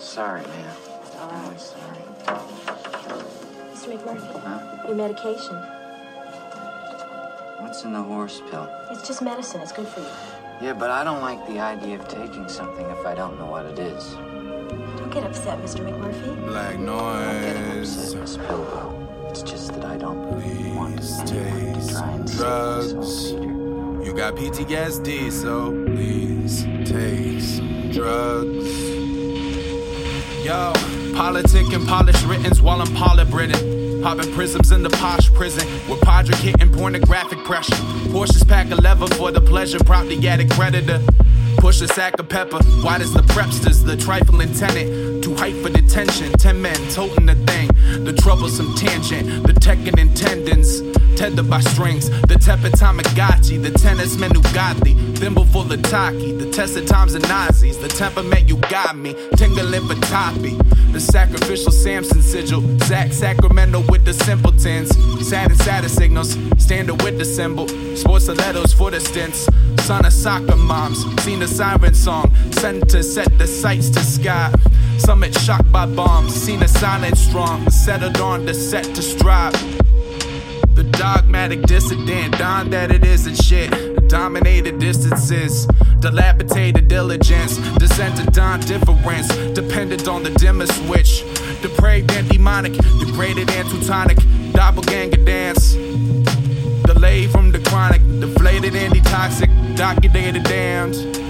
Sorry, man. All Really right. sorry. Mr. McMurphy, Huh? your medication. What's in the horse pill? It's just medicine. It's good for you. Yeah, but I don't like the idea of taking something if I don't know what it is. Don't get upset, Mr. McMurphy. Black I'm not getting upset, Miss Pilbow. It's just that I don't want Please anyone to try and save us drugs. You got PTSD, so please take some drugs. Yo, politic and polished writtens while I'm polybridding. Popping prisms in the posh prison with Podrick hitting pornographic pressure. Porsches pack a lever for the pleasure, prop the attic creditor. Push a sack of pepper. Why does the prepsters, the trifling tenant, too hype for detention? Ten men toting the thing, troublesome tangent, the Tekken tendons, tethered by strings. The tepid Tamagotchi, the tennis men who godly, thimble full of taki, the tested times and Nazis, the temperament you got me, tingling for toppy. The sacrificial Samson sigil, Zach Sacramento with the simpletons, sad and sadder signals, standard with the symbol, sports stilettos for the stints. Son of soccer moms, seen the siren song, sent to set the sights to sky. Summit shocked by bombs, seen a silent strong, settled on the set to strive. The dogmatic dissident, don that it isn't shit. Dominated distances, dilapidated diligence, descent to dawn difference, dependent on the dimmer switch. Depraved and demonic, degraded and Teutonic, doppelganger dance. Delayed from the chronic, deflated and toxic, documented damned.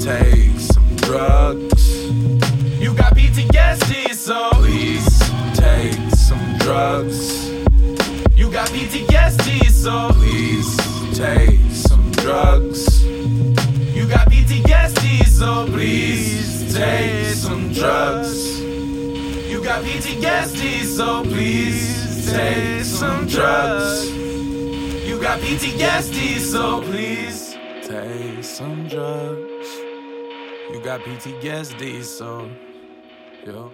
Take some drugs. You got PTSD, so please take some drugs. You got PTSD, so please take some drugs. You got PTSD, so please take some drugs. You got PTSD, so please take some drugs. You got PTSD, so please take some drugs. You got PTSD, so yo.